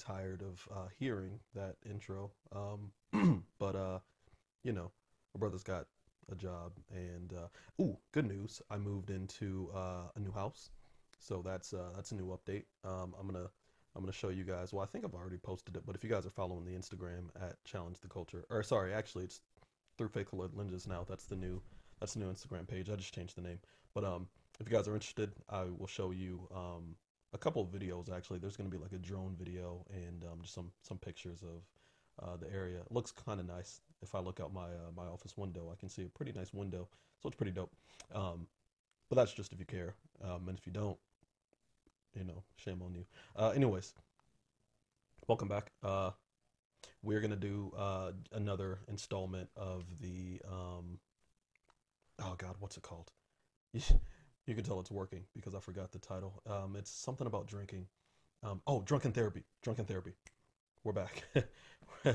tired of uh, hearing that intro. Um, but uh, you know, my brother's got a job, and uh, ooh, good news! I moved into uh, a new house, so that's uh, that's a new update. Um, I'm gonna I'm gonna show you guys. Well, I think I've already posted it, but if you guys are following the Instagram at Challenge the Culture, or sorry, actually, it's through Fake Lenses now. That's the new that's the new Instagram page. I just changed the name, but um, if you guys are interested, I will show you um a couple of videos actually. There's going to be like a drone video and um, just some some pictures of uh, the area. It looks kind of nice. If I look out my uh, my office window, I can see a pretty nice window, so it's pretty dope. Um, but that's just if you care, um, and if you don't, you know, shame on you. Uh, anyways, welcome back. Uh, we're gonna do uh, another installment of the um, oh god, what's it called? You can tell it's working because I forgot the title. Um, it's something about drinking. Um, oh, drunken therapy. Drunken therapy. We're back.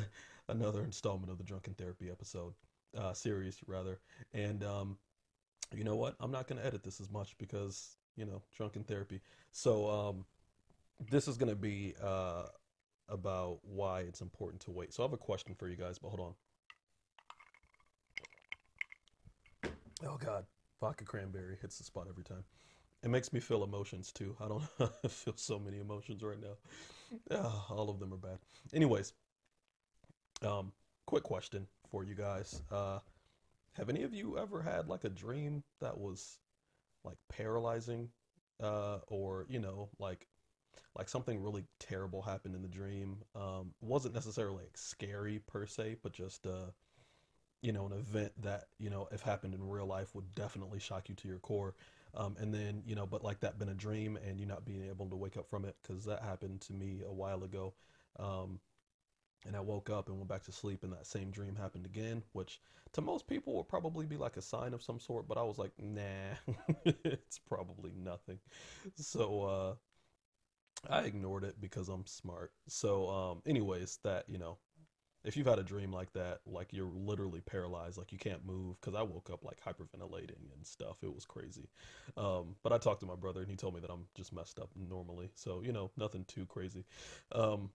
Another installment of the drunken therapy episode uh, series, rather. And um, you know what? I'm not going to edit this as much because you know drunken therapy. So um, this is going to be uh, about why it's important to wait. So I have a question for you guys, but hold on. Oh God vodka cranberry hits the spot every time. It makes me feel emotions too. I don't feel so many emotions right now. Ah, all of them are bad. Anyways, um, quick question for you guys. Uh, have any of you ever had like a dream that was like paralyzing, uh, or you know, like like something really terrible happened in the dream? Um, wasn't necessarily like scary per se, but just uh, you know, an event that, you know, if happened in real life would definitely shock you to your core. Um, and then, you know, but like that been a dream and you not being able to wake up from it because that happened to me a while ago. Um, and I woke up and went back to sleep, and that same dream happened again, which to most people would probably be like a sign of some sort. But I was like, nah, it's probably nothing. So uh, I ignored it because I'm smart. So, um, anyways, that you know, if you've had a dream like that, like you're literally paralyzed, like you can't move, because I woke up like hyperventilating and stuff. It was crazy. Um, but I talked to my brother and he told me that I'm just messed up normally. So, you know, nothing too crazy. Um,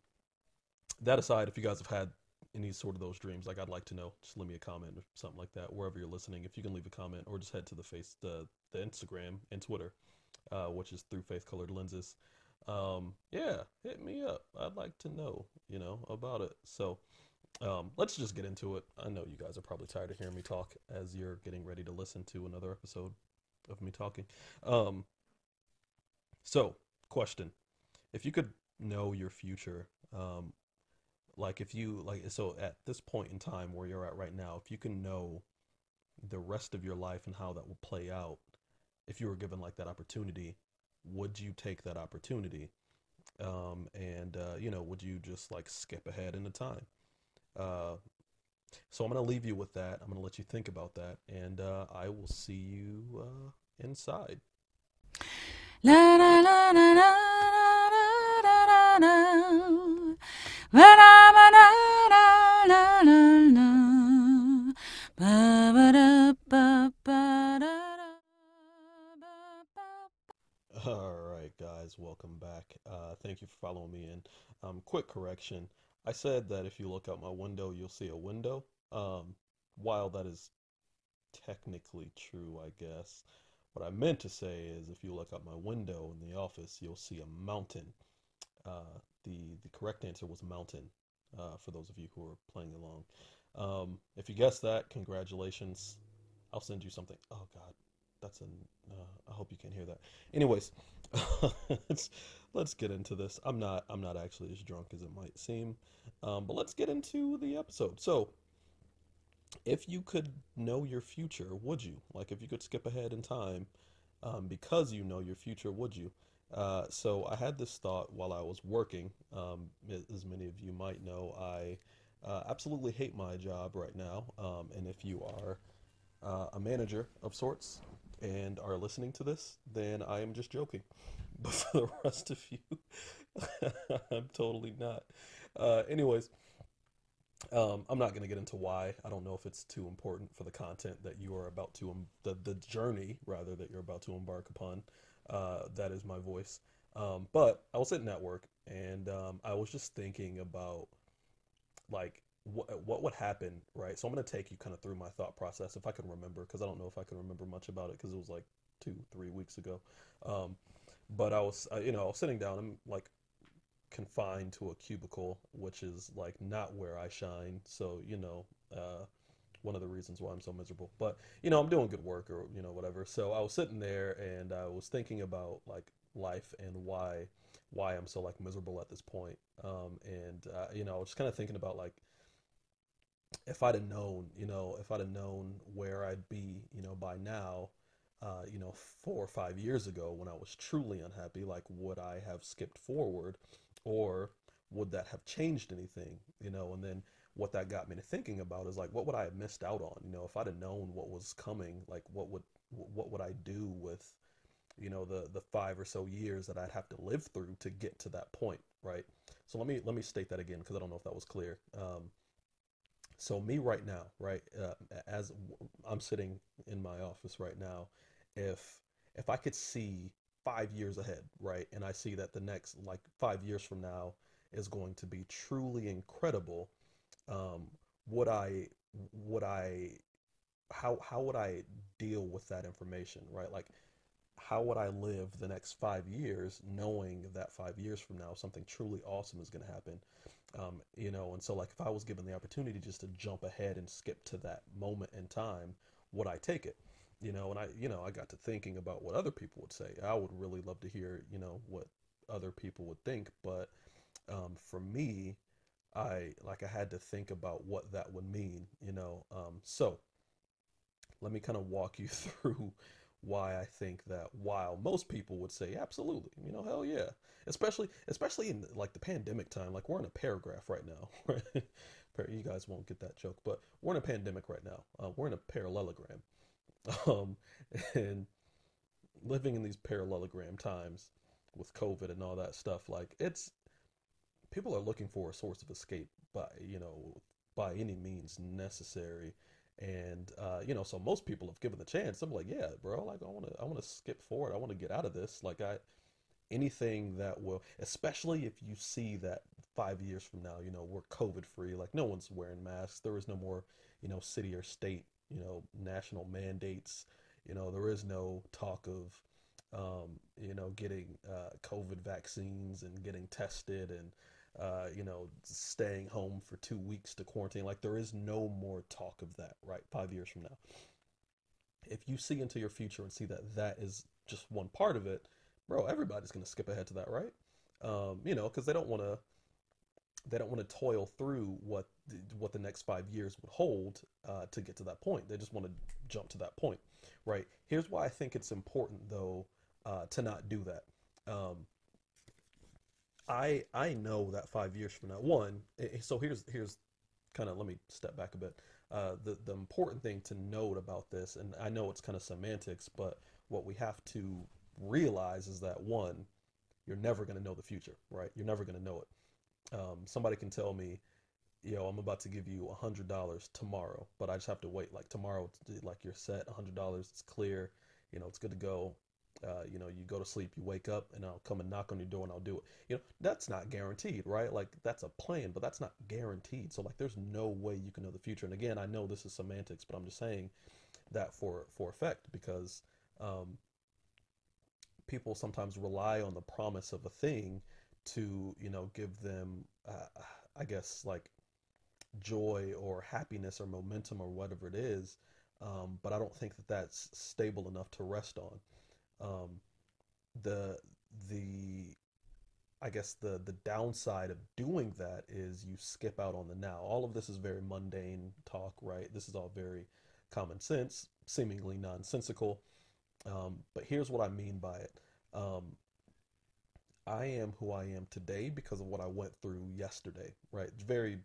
that aside, if you guys have had any sort of those dreams, like I'd like to know, just leave me a comment or something like that, wherever you're listening. If you can leave a comment or just head to the face, the, the Instagram and Twitter, uh, which is through faith colored lenses. Um, yeah, hit me up. I'd like to know, you know, about it. So, um, let's just get into it. I know you guys are probably tired of hearing me talk as you're getting ready to listen to another episode of me talking. Um, so, question: If you could know your future, um, like if you like, so at this point in time where you're at right now, if you can know the rest of your life and how that will play out, if you were given like that opportunity, would you take that opportunity? Um, and uh, you know, would you just like skip ahead in the time? Uh, so I'm going to leave you with that. I'm going to let you think about that, and uh, I will see you uh, inside. La la la la la la la la All right, guys, welcome back. Uh, thank you for following me in. Um, quick correction. I said that if you look out my window, you'll see a window. Um, while that is technically true, I guess, what I meant to say is if you look out my window in the office, you'll see a mountain. Uh, the the correct answer was mountain. Uh, for those of you who are playing along, um, if you guessed that, congratulations. I'll send you something. Oh God, that's an. Uh, I hope you can hear that. Anyways, let's let's get into this. I'm not I'm not actually as drunk as it might seem, um, but let's get into the episode. So, if you could know your future, would you? Like, if you could skip ahead in time, um, because you know your future, would you? Uh, so I had this thought while I was working. Um, as many of you might know, I uh, absolutely hate my job right now. Um, and if you are uh, a manager of sorts, and are listening to this, then I am just joking. But for the rest of you, I'm totally not. Uh, anyways, um, I'm not going to get into why. I don't know if it's too important for the content that you are about to, um, the, the journey rather that you're about to embark upon. Uh, that is my voice. Um, but I was at work and um, I was just thinking about like what what would happen, right? So I'm gonna take you kind of through my thought process if I can remember, because I don't know if I can remember much about it because it was like two, three weeks ago. Um, but I was, uh, you know, I was sitting down. I'm like confined to a cubicle, which is like not where I shine. So you know, uh, one of the reasons why I'm so miserable. But you know, I'm doing good work or you know whatever. So I was sitting there and I was thinking about like life and why why I'm so like miserable at this point. Um, and uh, you know, I was just kind of thinking about like if I'd have known, you know, if I'd have known where I'd be, you know, by now, uh, you know, four or five years ago when I was truly unhappy, like would I have skipped forward or would that have changed anything, you know? And then what that got me to thinking about is like, what would I have missed out on? You know, if I'd have known what was coming, like what would, what would I do with, you know, the, the five or so years that I'd have to live through to get to that point, right? So let me, let me state that again, because I don't know if that was clear. Um, so me right now, right, uh, as I'm sitting in my office right now, if if I could see five years ahead, right, and I see that the next like five years from now is going to be truly incredible, um, would I would I how how would I deal with that information, right? Like how would I live the next five years knowing that five years from now something truly awesome is going to happen? Um, you know, and so like if I was given the opportunity just to jump ahead and skip to that moment in time, would I take it? You know, and I, you know, I got to thinking about what other people would say. I would really love to hear, you know, what other people would think, but um, for me, I like I had to think about what that would mean, you know. Um, so let me kind of walk you through why I think that while most people would say absolutely, you know, hell yeah, especially especially in like the pandemic time, like we're in a paragraph right now? You guys won't get that joke, but we're in a pandemic right now. Uh, we're in a parallelogram, um, and living in these parallelogram times with COVID and all that stuff, like it's people are looking for a source of escape by you know by any means necessary and uh, you know, so most people have given the chance. I'm like, yeah, bro, like I want to, I want to skip forward. I want to get out of this. Like I, anything that will, especially if you see that five years from now, you know, we're COVID free. Like no one's wearing masks. There is no more, you know, city or state, you know, national mandates. You know, there is no talk of, um, you know, getting uh, COVID vaccines and getting tested and uh, you know, staying home for two weeks to quarantine. Like there is no more talk of that, right? Five years from now. If you see into your future and see that that is just one part of it, bro, everybody's gonna skip ahead to that, right? Um, you know, because they don't want to, they don't want to toil through what what the next five years would hold uh, to get to that point. They just want to jump to that point, right? Here's why I think it's important though uh, to not do that. Um, I I know that five years from now, one. Eh, eh, so here's here's kind of let me step back a bit. Uh, the the important thing to note about this, and I know it's kind of semantics, but what we have to realize is that one, you're never going to know the future, right? You're never going to know it. Um, somebody can tell me, yo, I'm about to give you a hundred dollars tomorrow, but I just have to wait. Like tomorrow, like you're set, a hundred dollars, it's clear, you know, it's good to go. Uh, you know, you go to sleep, you wake up, and I'll come and knock on your door and I'll do it. You know, that's not guaranteed, right? Like that's a plan, but that's not guaranteed. So like, there's no way you can know the future. And again, I know this is semantics, but I'm just saying that for for effect because um, people sometimes rely on the promise of a thing to you know give them, uh, I guess like joy or happiness or momentum or whatever it is. Um, but I don't think that that's stable enough to rest on. Um, the the I guess the the downside of doing that is you skip out on the now. All of this is very mundane talk, right? This is all very common sense, seemingly nonsensical. Um, but here's what I mean by it. Um, I am who I am today because of what I went through yesterday, right? It's very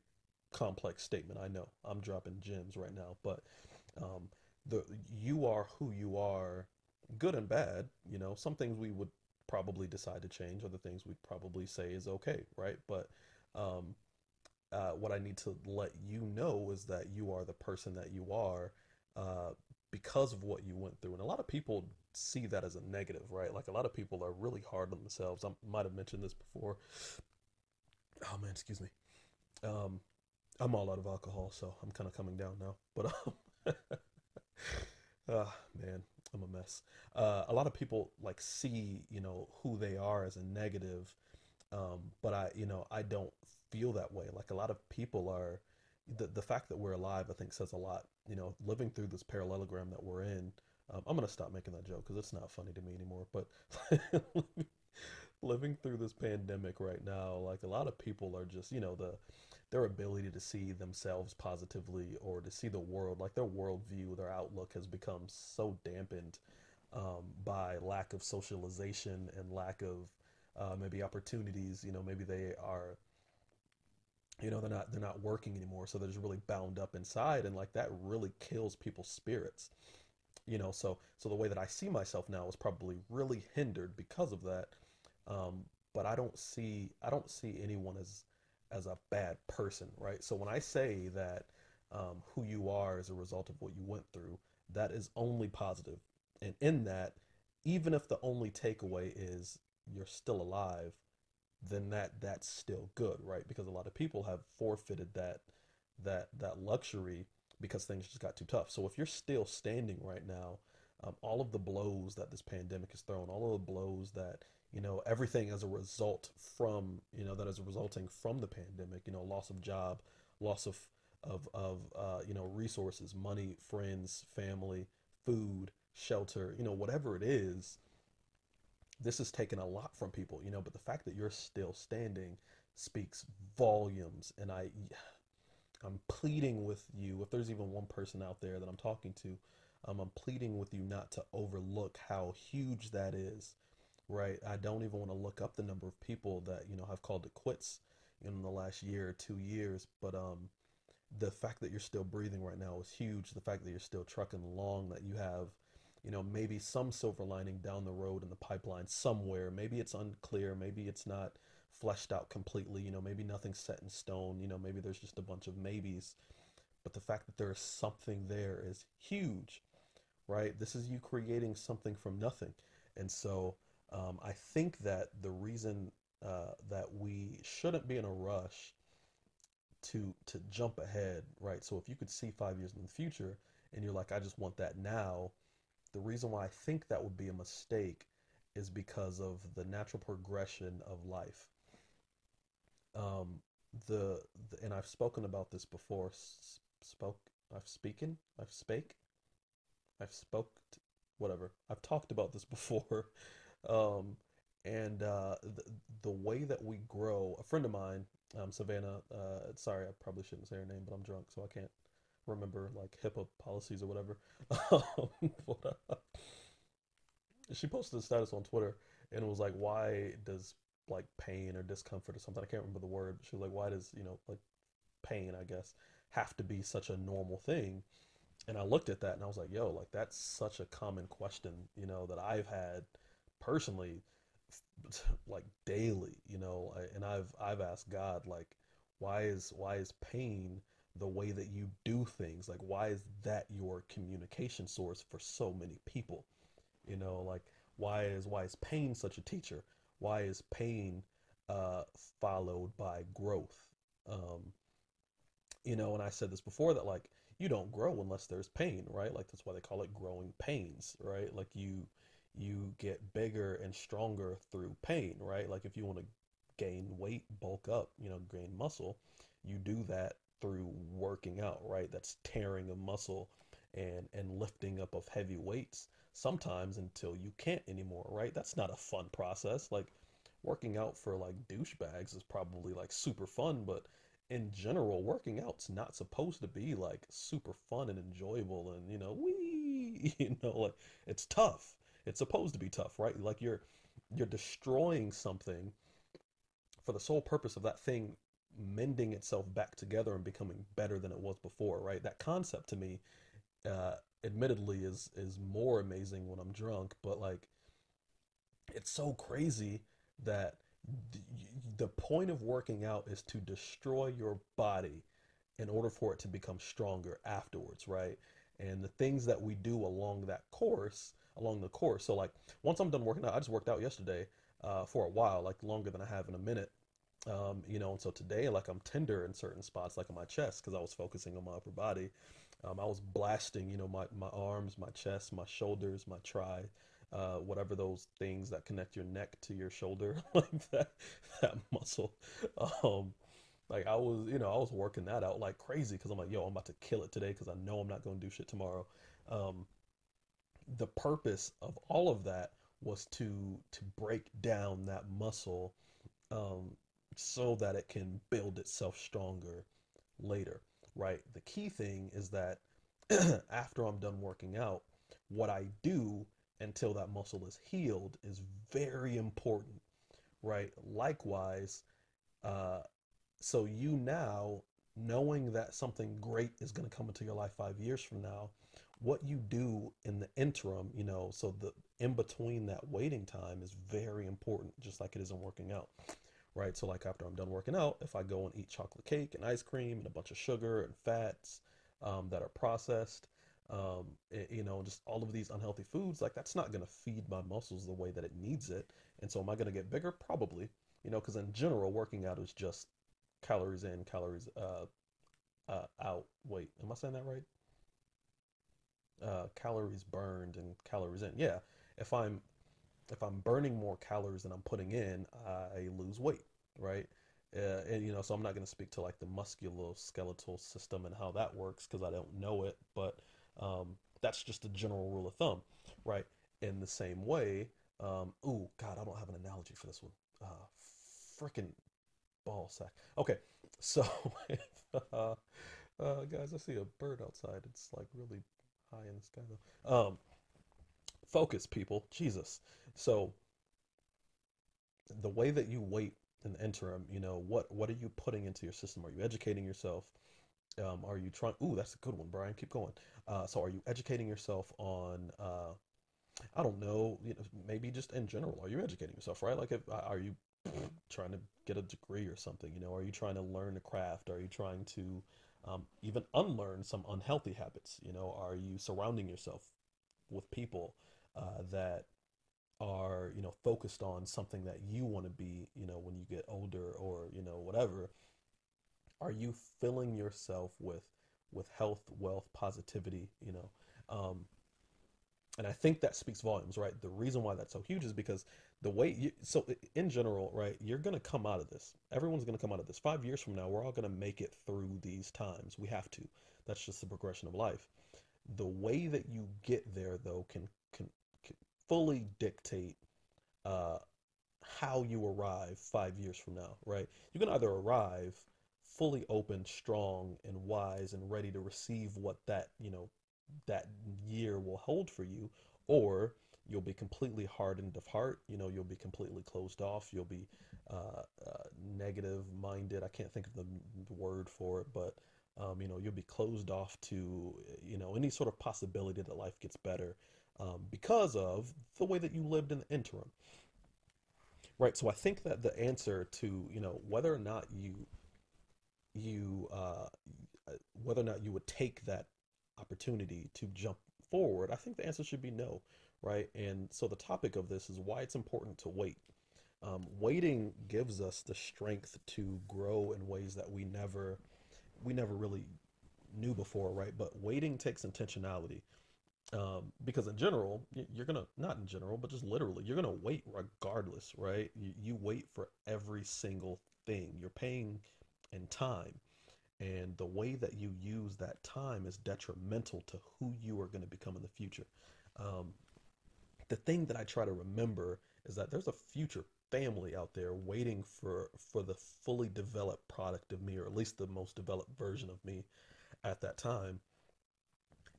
complex statement. I know I'm dropping gems right now, but um, the you are who you are good and bad. You know, some things we would probably decide to change, other things we'd probably say is okay, right? But um, uh, what I need to let you know is that you are the person that you are uh, because of what you went through. And a lot of people see that as a negative, right? Like a lot of people are really hard on themselves. I might have mentioned this before. Oh man, excuse me. Um, I'm all out of alcohol, so I'm kind of coming down now. But um, ah, man, A mess. Uh, a lot of people like see, you know, who they are as a negative, um, but I, you know, I don't feel that way. Like a lot of people are. The, the fact that we're alive, I think, says a lot. You know, living through this parallelogram that we're in, um, I'm gonna stop making that joke because it's not funny to me anymore. But living through this pandemic right now, like a lot of people are just, you know, the their ability to see themselves positively or to see the world, like their worldview, their outlook has become so dampened um, by lack of socialization and lack of uh, maybe opportunities. You know, maybe they are you know they're not they're not working anymore so they're just really bound up inside and like that really kills people's spirits you know so so the way that i see myself now is probably really hindered because of that um, but i don't see i don't see anyone as as a bad person right so when i say that um, who you are is a result of what you went through that is only positive. and in that even if the only takeaway is you're still alive then that that's still good right because a lot of people have forfeited that that that luxury because things just got too tough. So if you're still standing right now, um, all of the blows that this pandemic has thrown, all of the blows that you know everything as a result from you know that is resulting from the pandemic, you know loss of job, loss of of of uh, you know resources, money, friends, family, food, shelter, you know whatever it is. This has taken a lot from people, you know, but the fact that you're still standing speaks volumes. And I, I'm pleading with you, if there's even one person out there that I'm talking to, um, I'm pleading with you not to overlook how huge that is, right? I don't even want to look up the number of people that, you know, have called it quits in the last year or two years, but um, the fact that you're still breathing right now is huge. The fact that you're still trucking along, that you have, you know, maybe some silver lining down the road in the pipeline somewhere. Maybe it's unclear, maybe it's not fleshed out completely. You know, maybe nothing's set in stone. You know, maybe there's just a bunch of maybes. But the fact that there is something there is huge, right? This is you creating something from nothing. And so um, I think that the reason uh, that we shouldn't be in a rush to to jump ahead, right? So if you could see five years in the future and you're like, I just want that now, the reason why I think that would be a mistake is because of the natural progression of life um, the, the and I've spoken about this before. spoke. I've spoken. I've spake. I've spoke. Whatever. I've talked about this before. Um, and uh, the, the way that we grow. A friend of mine, um, Savannah. Uh, sorry, I probably shouldn't say her name, but I'm drunk, so I can't remember like HIPAA policies or whatever. but, uh, she posted a status on Twitter and it was like, "Why does like pain or discomfort or something. I can't remember the word. She was like, why does, you know, like pain, I guess, have to be such a normal thing? And I looked at that and I was like, yo, like that's such a common question, you know, that I've had personally like daily, you know, and I've I've asked God like why is why is pain the way that you do things? Like why is that your communication source for so many people? You know, like why is why is pain such a teacher? why is pain uh, followed by growth? Um, you know, and I said this before that like you don't grow unless there's pain, right? Like that's why they call it growing pains, right? Like you you get bigger and stronger through pain, right? Like if you want to gain weight, bulk up, you know, gain muscle, you do that through working out, right? That's tearing a muscle and and lifting up of heavy weights sometimes until you can't anymore, right? That's not a fun process. Like working out for like douchebags is probably like super fun, but in general, working out's not supposed to be like super fun and enjoyable and you know, we you know, like it's tough. It's supposed to be tough, right? Like you're you're destroying something for the sole purpose of that thing mending itself back together and becoming better than it was before, right? That concept to me uh, admittedly is is more amazing when I'm drunk, but like it's so crazy that the point of working out is to destroy your body in order for it to become stronger afterwards, right? And the things that we do along that course along the course. So like once I'm done working out, I just worked out yesterday uh, for a while, like longer than I have in a minute. Um, you know, and so today, like I'm tender in certain spots, like on my chest, because I was focusing on my upper body. Um, I was blasting, you know, my, my arms, my chest, my shoulders, my tri, uh, whatever those things that connect your neck to your shoulder, like that, that muscle. Um, like I was, you know, I was working that out like crazy because I'm like, yo, I'm about to kill it today because I know I'm not going to do shit tomorrow. Um, the purpose of all of that was to to break down that muscle um, so that it can build itself stronger later, right? The key thing is that after I'm done working out, what I do until that muscle is healed is very important, right? Likewise, uh, so you now knowing that something great is going to come into your life five years from now, what you do in the interim, you know, so the in between that waiting time is very important, just like it isn't working out, right? So, like after I'm done working out, if I go and eat chocolate cake and ice cream and a bunch of sugar and fats um, that are processed, um, it, you know, just all of these unhealthy foods, like that's not going to feed my muscles the way that it needs it. And so, am I going to get bigger? Probably, you know, because in general, working out is just calories in, calories uh, uh, out. Wait, am I saying that right? Uh, calories burned and calories in. Yeah, if I'm if I'm burning more calories than I'm putting in, I lose weight, right? Uh, and you know, so I'm not going to speak to like the musculoskeletal system and how that works because I don't know it, but um, that's just a general rule of thumb, right? In the same way, um, ooh, God, I don't have an analogy for this one. Uh, freaking ball sack. Okay, so uh, uh, guys, I see a bird outside. It's like really high in the sky though. Um, focus, people. Jesus. So the way that you wait in the interim, you know, what what are you putting into your system? Are you educating yourself? Um, are you trying? Ooh, that's a good one, Brian. Keep going. Uh, so, are you educating yourself on? Uh, I don't know. You know, maybe just in general. Are you educating yourself? Right? Like, if, are you trying to get a degree or something? You know, are you trying to learn a craft? Are you trying to um, even unlearn some unhealthy habits? You know, are you surrounding yourself with people uh, that are you know focused on something that you want to be you know when you get older or you know whatever are you filling yourself with with health wealth positivity you know um, and I think that speaks volumes, right? The reason why that's so huge is because the way you, so in general, right, you're going to come out of this. Everyone's going to come out of this. 5 years from now, we're all going to make it through these times. We have to. That's just the progression of life. The way that you get there though can can, can fully dictate uh how you arrive 5 years from now, right? You can either arrive fully open, strong and wise and ready to receive what that, you know, that year will hold for you, or you'll be completely hardened of heart. You know, you'll be completely closed off. You'll be uh, uh, negative minded. I can't think of the word for it, but um, you know, you'll be closed off to you know any sort of possibility that life gets better um, because of the way that you lived in the interim. Right. So I think that the answer to you know whether or not you you uh, whether or not you would take that opportunity to jump forward, I think the answer should be no, right? And so the topic of this is why it's important to wait. Um, waiting gives us the strength to grow in ways that we never we never really knew before, right? But waiting takes intentionality. Um, because in general, you're gonna not in general, but just literally, you're gonna wait regardless, right? You, you wait for every single thing. You're paying in time. And the way that you use that time is detrimental to who you are going to become in the future. Um, the thing that I try to remember is that there's a future family out there waiting for for the fully developed product of me, or at least the most developed version of me at that time.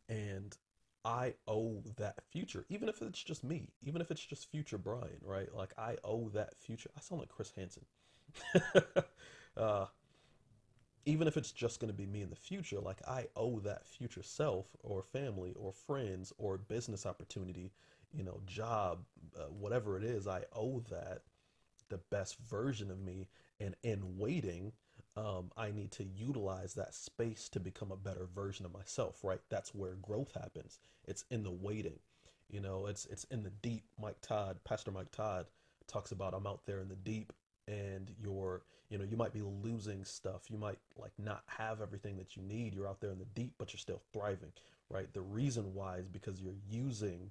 And I owe that future, even if it's just me, even if it's just future Brian, right? Like I owe that future. I sound like Chris Hansen. uh, even if it's just going to be me in the future, like I owe that future self or family or friends or business opportunity, you know, job, uh, whatever it is, I owe that the best version of me. And in waiting, um, I need to utilize that space to become a better version of myself, right? That's where growth happens. It's in the waiting. You know, it's it's in the deep. Mike Todd, Pastor Mike Todd talks about I'm out there in the deep and you're you know you might be losing stuff you might like not have everything that you need you're out there in the deep but you're still thriving right the reason why is because you're using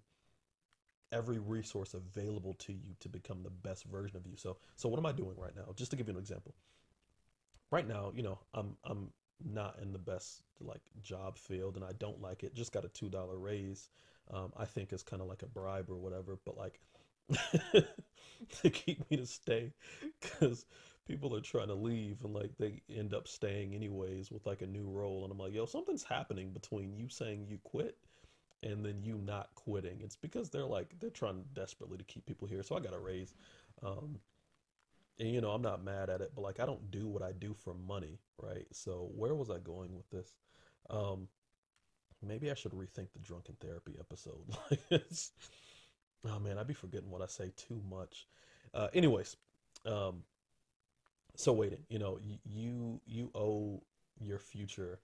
every resource available to you to become the best version of you. So so what am i doing right now? Just to give you an example. Right now you know i'm i'm not in the best like job field and i don't like it. Just got a two dollar raise. Um, i think it's kind of like a bribe or whatever but like to keep me to stay because people are trying to leave and like they end up staying anyways with like a new role. And i'm like yo something's happening between you saying you quit and then you not quitting. It's because they're like they're trying desperately to keep people here so i got a raise um and you know i'm not mad at it but like i don't do what i do for money right? So where was i going with this? Um maybe i should rethink the drunken therapy episode. Oh man, I'd be forgetting what I say too much. Uh, anyways, um, so waiting, you know, y- you you owe your future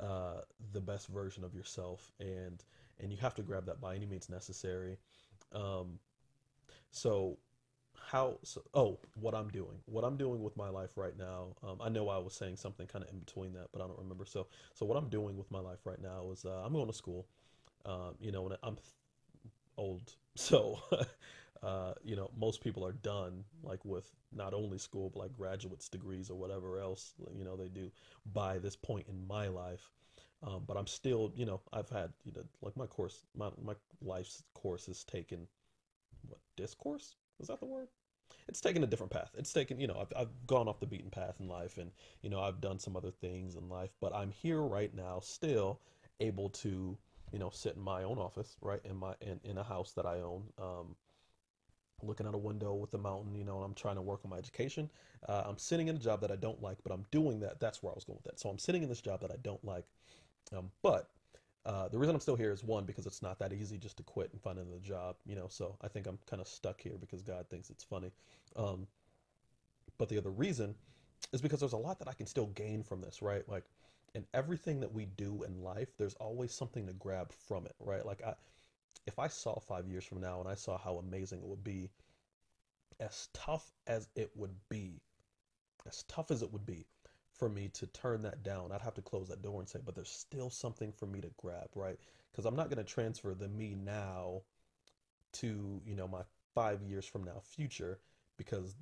uh, the best version of yourself, and and you have to grab that by any means necessary. Um, so how so oh what i'm doing what i'm doing with my life right now um, i know i was saying something kind of in between that but i don't remember so so what i'm doing with my life right now is uh, i'm going to school um, you know and i'm old. So, uh, you know, most people are done like with not only school, but like graduates degrees or whatever else, you know, they do by this point in my life. Um, but I'm still, you know, I've had, you know, like my course, my, my life's course has taken what discourse? Is that the word? It's taken a different path. It's taken, you know, I've, I've gone off the beaten path in life and, you know, I've done some other things in life, but I'm here right now still able to you know, sit in my own office, right, in my in, in a house that I own, um, looking out a window with the mountain, you know, and I'm trying to work on my education. Uh, I'm sitting in a job that I don't like, but I'm doing that. That's where I was going with that. So I'm sitting in this job that I don't like, um, but uh, the reason I'm still here is one because it's not that easy just to quit and find another job, you know. So I think I'm kind of stuck here because God thinks it's funny. Um, but the other reason is because there's a lot that I can still gain from this, right? Like in everything that we do in life, there's always something to grab from it, right? Like I if I saw 5 years from now and I saw how amazing it would be, as tough as it would be, as tough as it would be for me to turn that down, I'd have to close that door and say, but there's still something for me to grab, right? Because I'm not going to transfer the me now to, you know, my 5 years from now future because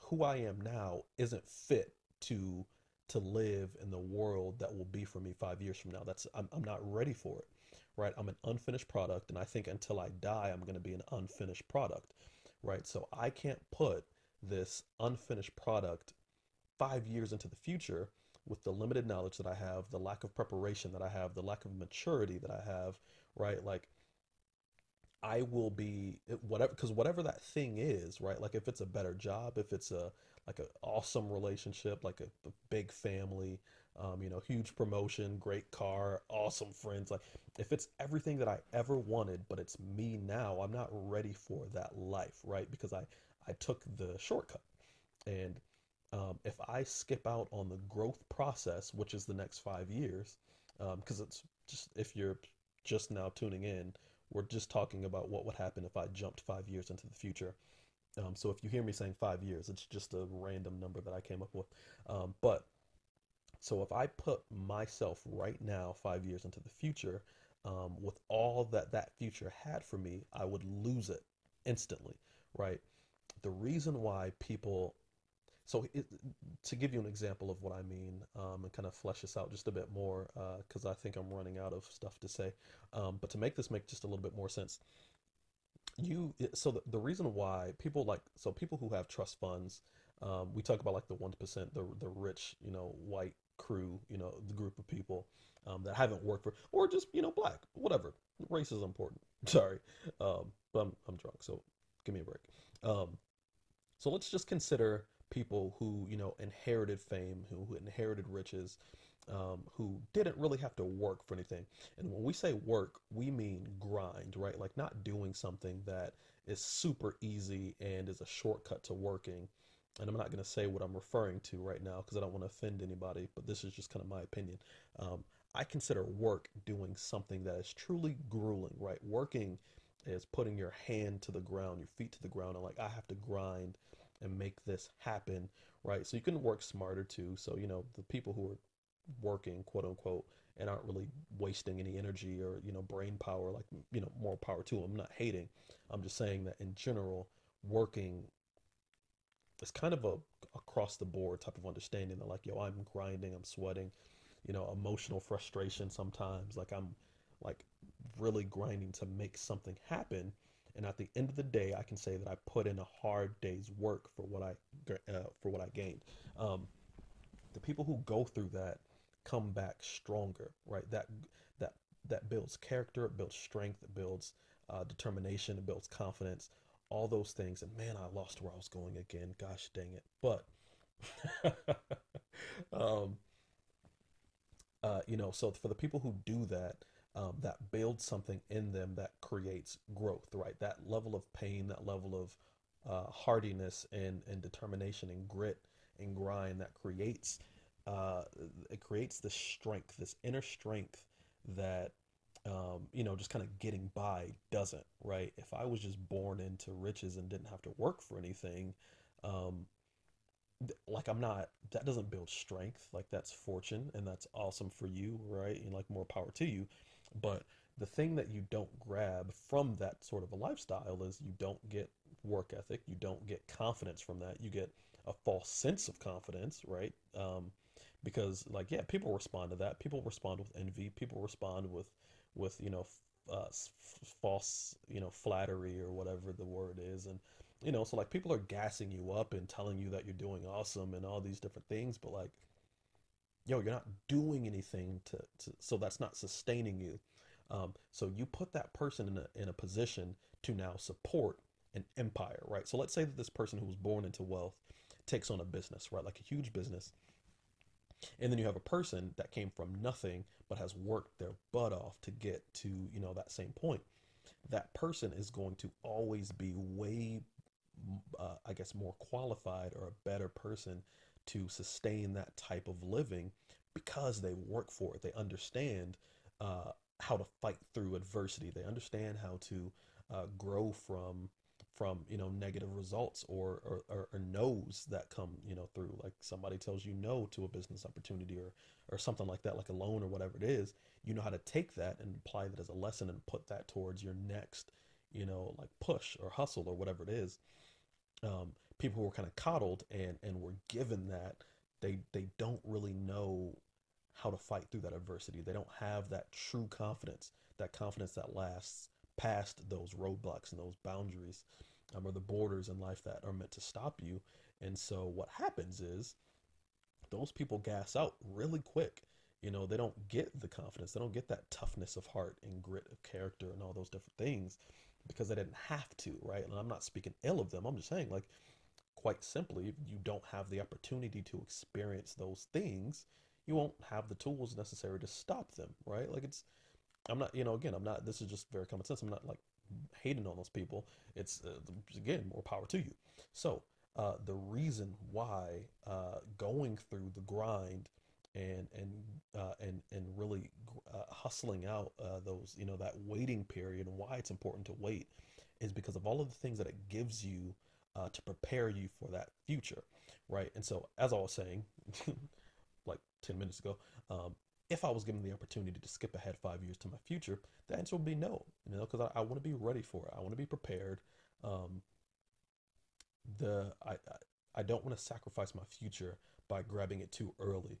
who I am now isn't fit to to live in the world that will be for me five years from now. That's I'm, I'm not ready for it, right? I'm an unfinished product, and I think until I die, I'm going to be an unfinished product, right? So I can't put this unfinished product five years into the future with the limited knowledge that I have, the lack of preparation that I have, the lack of maturity that I have, right? Like I will be whatever because whatever that thing is, right? Like if it's a better job, if it's a like an awesome relationship, like a, a big family, um, you know, huge promotion, great car, awesome friends. Like if it's everything that I ever wanted, but it's me now, I'm not ready for that life, right? Because I I took the shortcut, and um, if I skip out on the growth process, which is the next five years, because um, it's just if you're just now tuning in, we're just talking about what would happen if I jumped five years into the future. Um, so if you hear me saying five years, it's just a random number that I came up with. Um, but so if I put myself right now, five years into the future, um, with all that that future had for me, I would lose it instantly, right? The reason why people, so it, to give you an example of what I mean um, and kind of flesh this out just a bit more, because uh, I think I'm running out of stuff to say, um, but to make this make just a little bit more sense, you so the, the reason why people like so people who have trust funds um, we talk about like the 1% the, the rich you know white crew you know the group of people um, that haven't worked for or just you know black whatever. Race is important. Sorry. Um, but I'm, I'm drunk so give me a break. Um, so let's just consider people who you know inherited fame who, who inherited riches um, who didn't really have to work for anything. And when we say work, we mean grind, right? Like not doing something that is super easy and is a shortcut to working. And I'm not going to say what I'm referring to right now because I don't want to offend anybody, but this is just kind of my opinion. Um, I consider work doing something that is truly grueling, right? Working is putting your hand to the ground, your feet to the ground, and like I have to grind and make this happen, right? So you can work smarter too. So you know the people who are working, quote unquote, and aren't really wasting any energy or you know brain power, like you know more power to them. I'm not hating. I'm just saying that in general, working is kind of a across the board type of understanding that like yo, I'm grinding, I'm sweating, you know, emotional frustration sometimes. Like I'm like really grinding to make something happen. And at the end of the day, I can say that I put in a hard day's work for what I uh, for what I gained. Um, the people who go through that come back stronger, right? That that that builds character, it builds strength, it builds uh, determination, it builds confidence, all those things. And man, I lost where I was going again. Gosh dang it! But um, uh, you know, so for the people who do that, um, that builds something in them that creates growth, right? That level of pain, that level of uh, hardiness and, and determination and grit and grind that creates uh, it creates this strength, this inner strength that um, you know just kind of getting by doesn't, right? If I was just born into riches and didn't have to work for anything, um, like I'm not that doesn't build strength like that's fortune and that's awesome for you right and like more power to you but the thing that you don't grab from that sort of a lifestyle is you don't get work ethic you don't get confidence from that. You get a false sense of confidence right? Um, because like yeah people respond to that. People respond with envy. People respond with with you know uh, false you know flattery or whatever the word is. And you know so like people are gassing you up and telling you that you're doing awesome and all these different things. But like yo you're not doing anything to, to so that's not sustaining you. Um, so you put that person in a, in a position to now support an empire right? So let's say that this person who was born into wealth takes on a business right? Like a huge business. And then you have a person that came from nothing but has worked their butt off to get to you know that same point. That person is going to always be way uh, I guess, more qualified or a better person to sustain that type of living because they work for it. They understand uh, how to fight through adversity. They understand how to uh, grow from from you know negative results or, or, or or no's that come you know through like somebody tells you no to a business opportunity or or something like that like a loan or whatever it is you know how to take that and apply that as a lesson and put that towards your next you know like push or hustle or whatever it is um, people who were kind of coddled and and were given that they they don't really know how to fight through that adversity. They don't have that true confidence, that confidence that lasts past those roadblocks and those boundaries um, or the borders in life that are meant to stop you. And so what happens is those people gas out really quick. You know, they don't get the confidence, they don't get that toughness of heart and grit of character and all those different things because they didn't have to, right? And I'm not speaking ill of them. I'm just saying, like, quite simply, if you don't have the opportunity to experience those things, you won't have the tools necessary to stop them, right? Like, it's, I'm not, you know, again, I'm not, this is just very common sense. I'm not like hating on those people. It's, uh, again, more power to you. So, uh, the reason why uh, going through the grind and and uh, and and really uh, hustling out uh, those you know that waiting period and why it's important to wait is because of all of the things that it gives you uh, to prepare you for that future right? And so as i was saying like 10 minutes ago um, if i was given the opportunity to skip ahead five years to my future the answer would be no you know because i, I want to be ready for it. I want to be prepared. Um, the I, I I don't want to sacrifice my future by grabbing it too early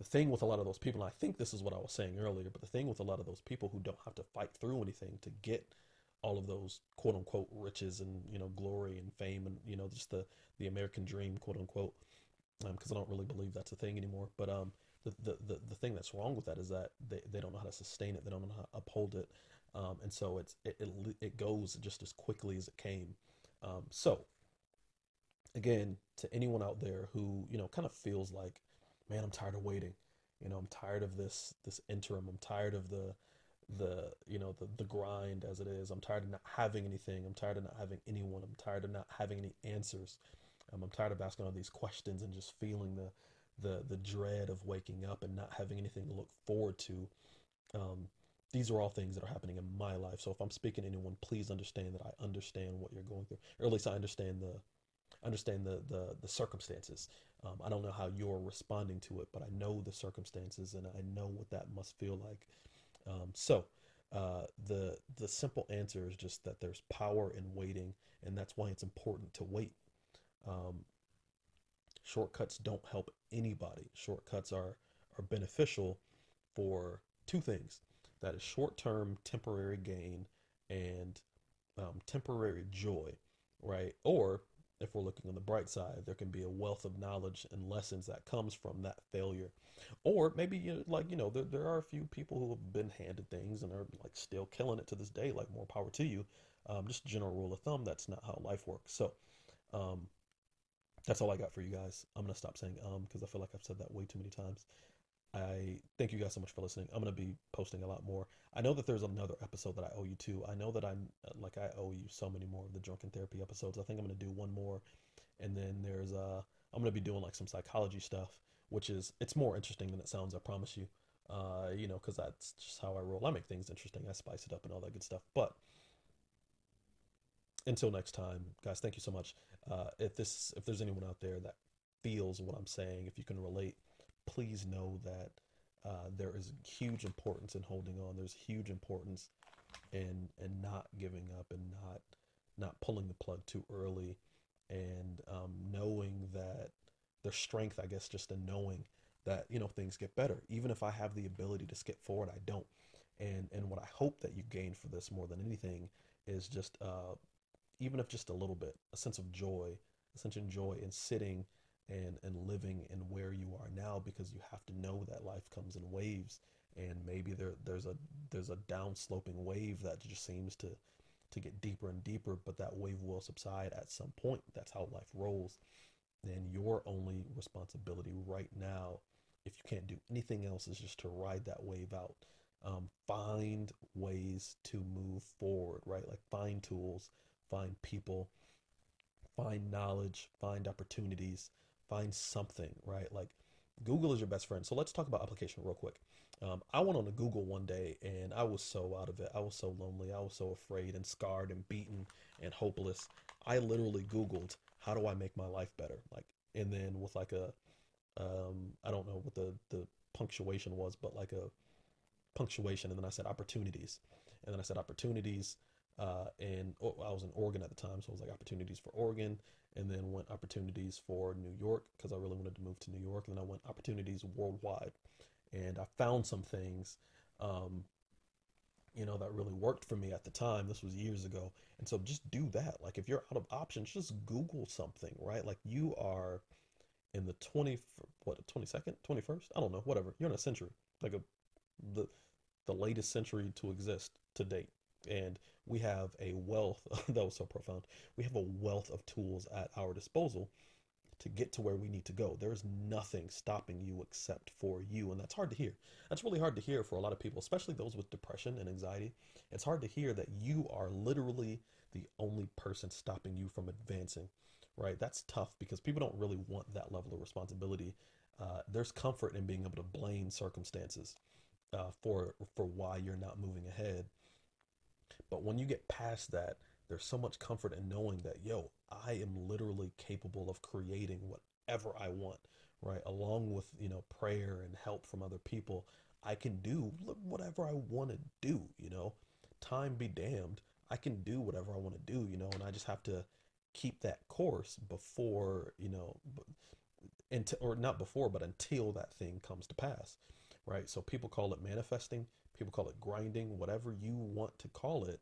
the thing with a lot of those people, and I think this is what I was saying earlier, but the thing with a lot of those people who don't have to fight through anything to get all of those quote unquote riches and you know glory and fame and you know just the the American dream quote unquote because um, I don't really believe that's a thing anymore. But um, the, the the the thing that's wrong with that is that they, they don't know how to sustain it. They don't know how to uphold it, um, and so it's it, it it goes just as quickly as it came. Um, so again, to anyone out there who you know kind of feels like man, I'm tired of waiting. You know, I'm tired of this this interim. I'm tired of the the you know the the grind as it is. I'm tired of not having anything. I'm tired of not having anyone. I'm tired of not having any answers. Um, I'm tired of asking all these questions and just feeling the the the dread of waking up and not having anything to look forward to. Um, these are all things that are happening in my life. So if I'm speaking to anyone, please understand that I understand what you're going through, or at least I understand the understand the the, the circumstances. Um, I don't know how you're responding to it, but I know the circumstances and I know what that must feel like. Um, so uh, the the simple answer is just that there's power in waiting, and that's why it's important to wait. Um, shortcuts don't help anybody. Shortcuts are are beneficial for two things that is short term temporary gain and um, temporary joy, right? Or if we're looking on the bright side, there can be a wealth of knowledge and lessons that comes from that failure. Or maybe you know, like you know, there, there are a few people who have been handed things and are like still killing it to this day. Like more power to you. Um, just general rule of thumb. That's not how life works. So, um, that's all I got for you guys. I'm gonna stop saying um because I feel like I've said that way too many times. I thank you guys so much for listening. I'm going to be posting a lot more. I know that there's another episode that I owe you to. I know that I'm like I owe you so many more of the drunken therapy episodes. I think I'm going to do one more and then there's uh I'm going to be doing like some psychology stuff, which is it's more interesting than it sounds, I promise you. Uh, you know, cuz that's just how I roll. I make things interesting. I spice it up and all that good stuff. But until next time, guys, thank you so much. Uh, if this if there's anyone out there that feels what I'm saying, if you can relate please know that uh, there is huge importance in holding on. There's huge importance in in not giving up and not not pulling the plug too early, and um, knowing that there's strength. I guess just in knowing that you know things get better. Even if I have the ability to skip forward, I don't. And and what I hope that you gain for this more than anything is just uh, even if just a little bit, a sense of joy, a sense of joy in sitting and and living in where you are now because you have to know that life comes in waves. And maybe there there's a there's a downsloping wave that just seems to to get deeper and deeper but that wave will subside at some point. That's how life rolls. And your only responsibility right now if you can't do anything else is just to ride that wave out. Um, find ways to move forward right? Like find tools find people find knowledge find opportunities find something, right? Like Google is your best friend. So let's talk about application real quick. Um, I went on to Google one day and I was so out of it. I was so lonely. I was so afraid and scarred and beaten and hopeless. I literally Googled, how do I make my life better? Like, and then with like a, um, I don't know what the, the punctuation was, but like a punctuation. And then I said opportunities. And then I said opportunities. Uh, and oh, I was in Oregon at the time. So it was like opportunities for Oregon and then went opportunities for New York because I really wanted to move to New York. And then I went opportunities worldwide, and I found some things, um, you know, that really worked for me at the time. This was years ago, and so just do that. Like if you're out of options, just Google something, right? Like you are in the twenty what twenty second, twenty first, I don't know, whatever. You're in a century, like a the the latest century to exist to date and we have a wealth that was so profound. We have a wealth of tools at our disposal to get to where we need to go. There's nothing stopping you except for you and that's hard to hear. That's really hard to hear for a lot of people especially those with depression and anxiety. It's hard to hear that you are literally the only person stopping you from advancing right? That's tough because people don't really want that level of responsibility. Uh, there's comfort in being able to blame circumstances uh, for for why you're not moving ahead but when you get past that, there's so much comfort in knowing that, yo, I am literally capable of creating whatever I want, right? Along with, you know, prayer and help from other people, I can do whatever I want to do, you know? Time be damned. I can do whatever I want to do, you know, and I just have to keep that course before, you know, until, or not before, but until that thing comes to pass, right? So people call it manifesting people call it grinding, whatever you want to call it,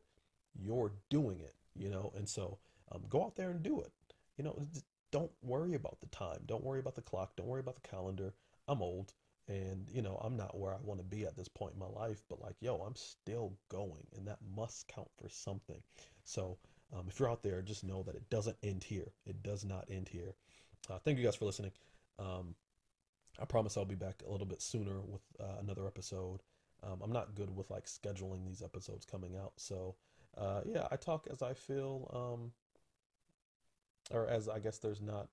you're doing it, you know? And so um, go out there and do it. You know, don't worry about the time. Don't worry about the clock. Don't worry about the calendar. I'm old and, you know, I'm not where I want to be at this point in my life, but like, yo, I'm still going and that must count for something. So um, if you're out there, just know that it doesn't end here. It does not end here. Uh, thank you guys for listening. Um, I promise I'll be back a little bit sooner with uh, another episode. Um, I'm not good with like scheduling these episodes coming out. So, uh, yeah, I talk as I feel, um, or as I guess there's not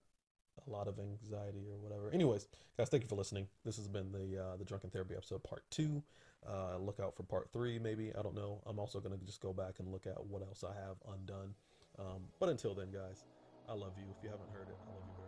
a lot of anxiety or whatever. Anyways, guys, thank you for listening. This has been the uh, the drunken therapy episode part two. Uh, look out for part three, maybe. I don't know. I'm also gonna just go back and look at what else I have undone. Um, but until then, guys, I love you. If you haven't heard it, I love you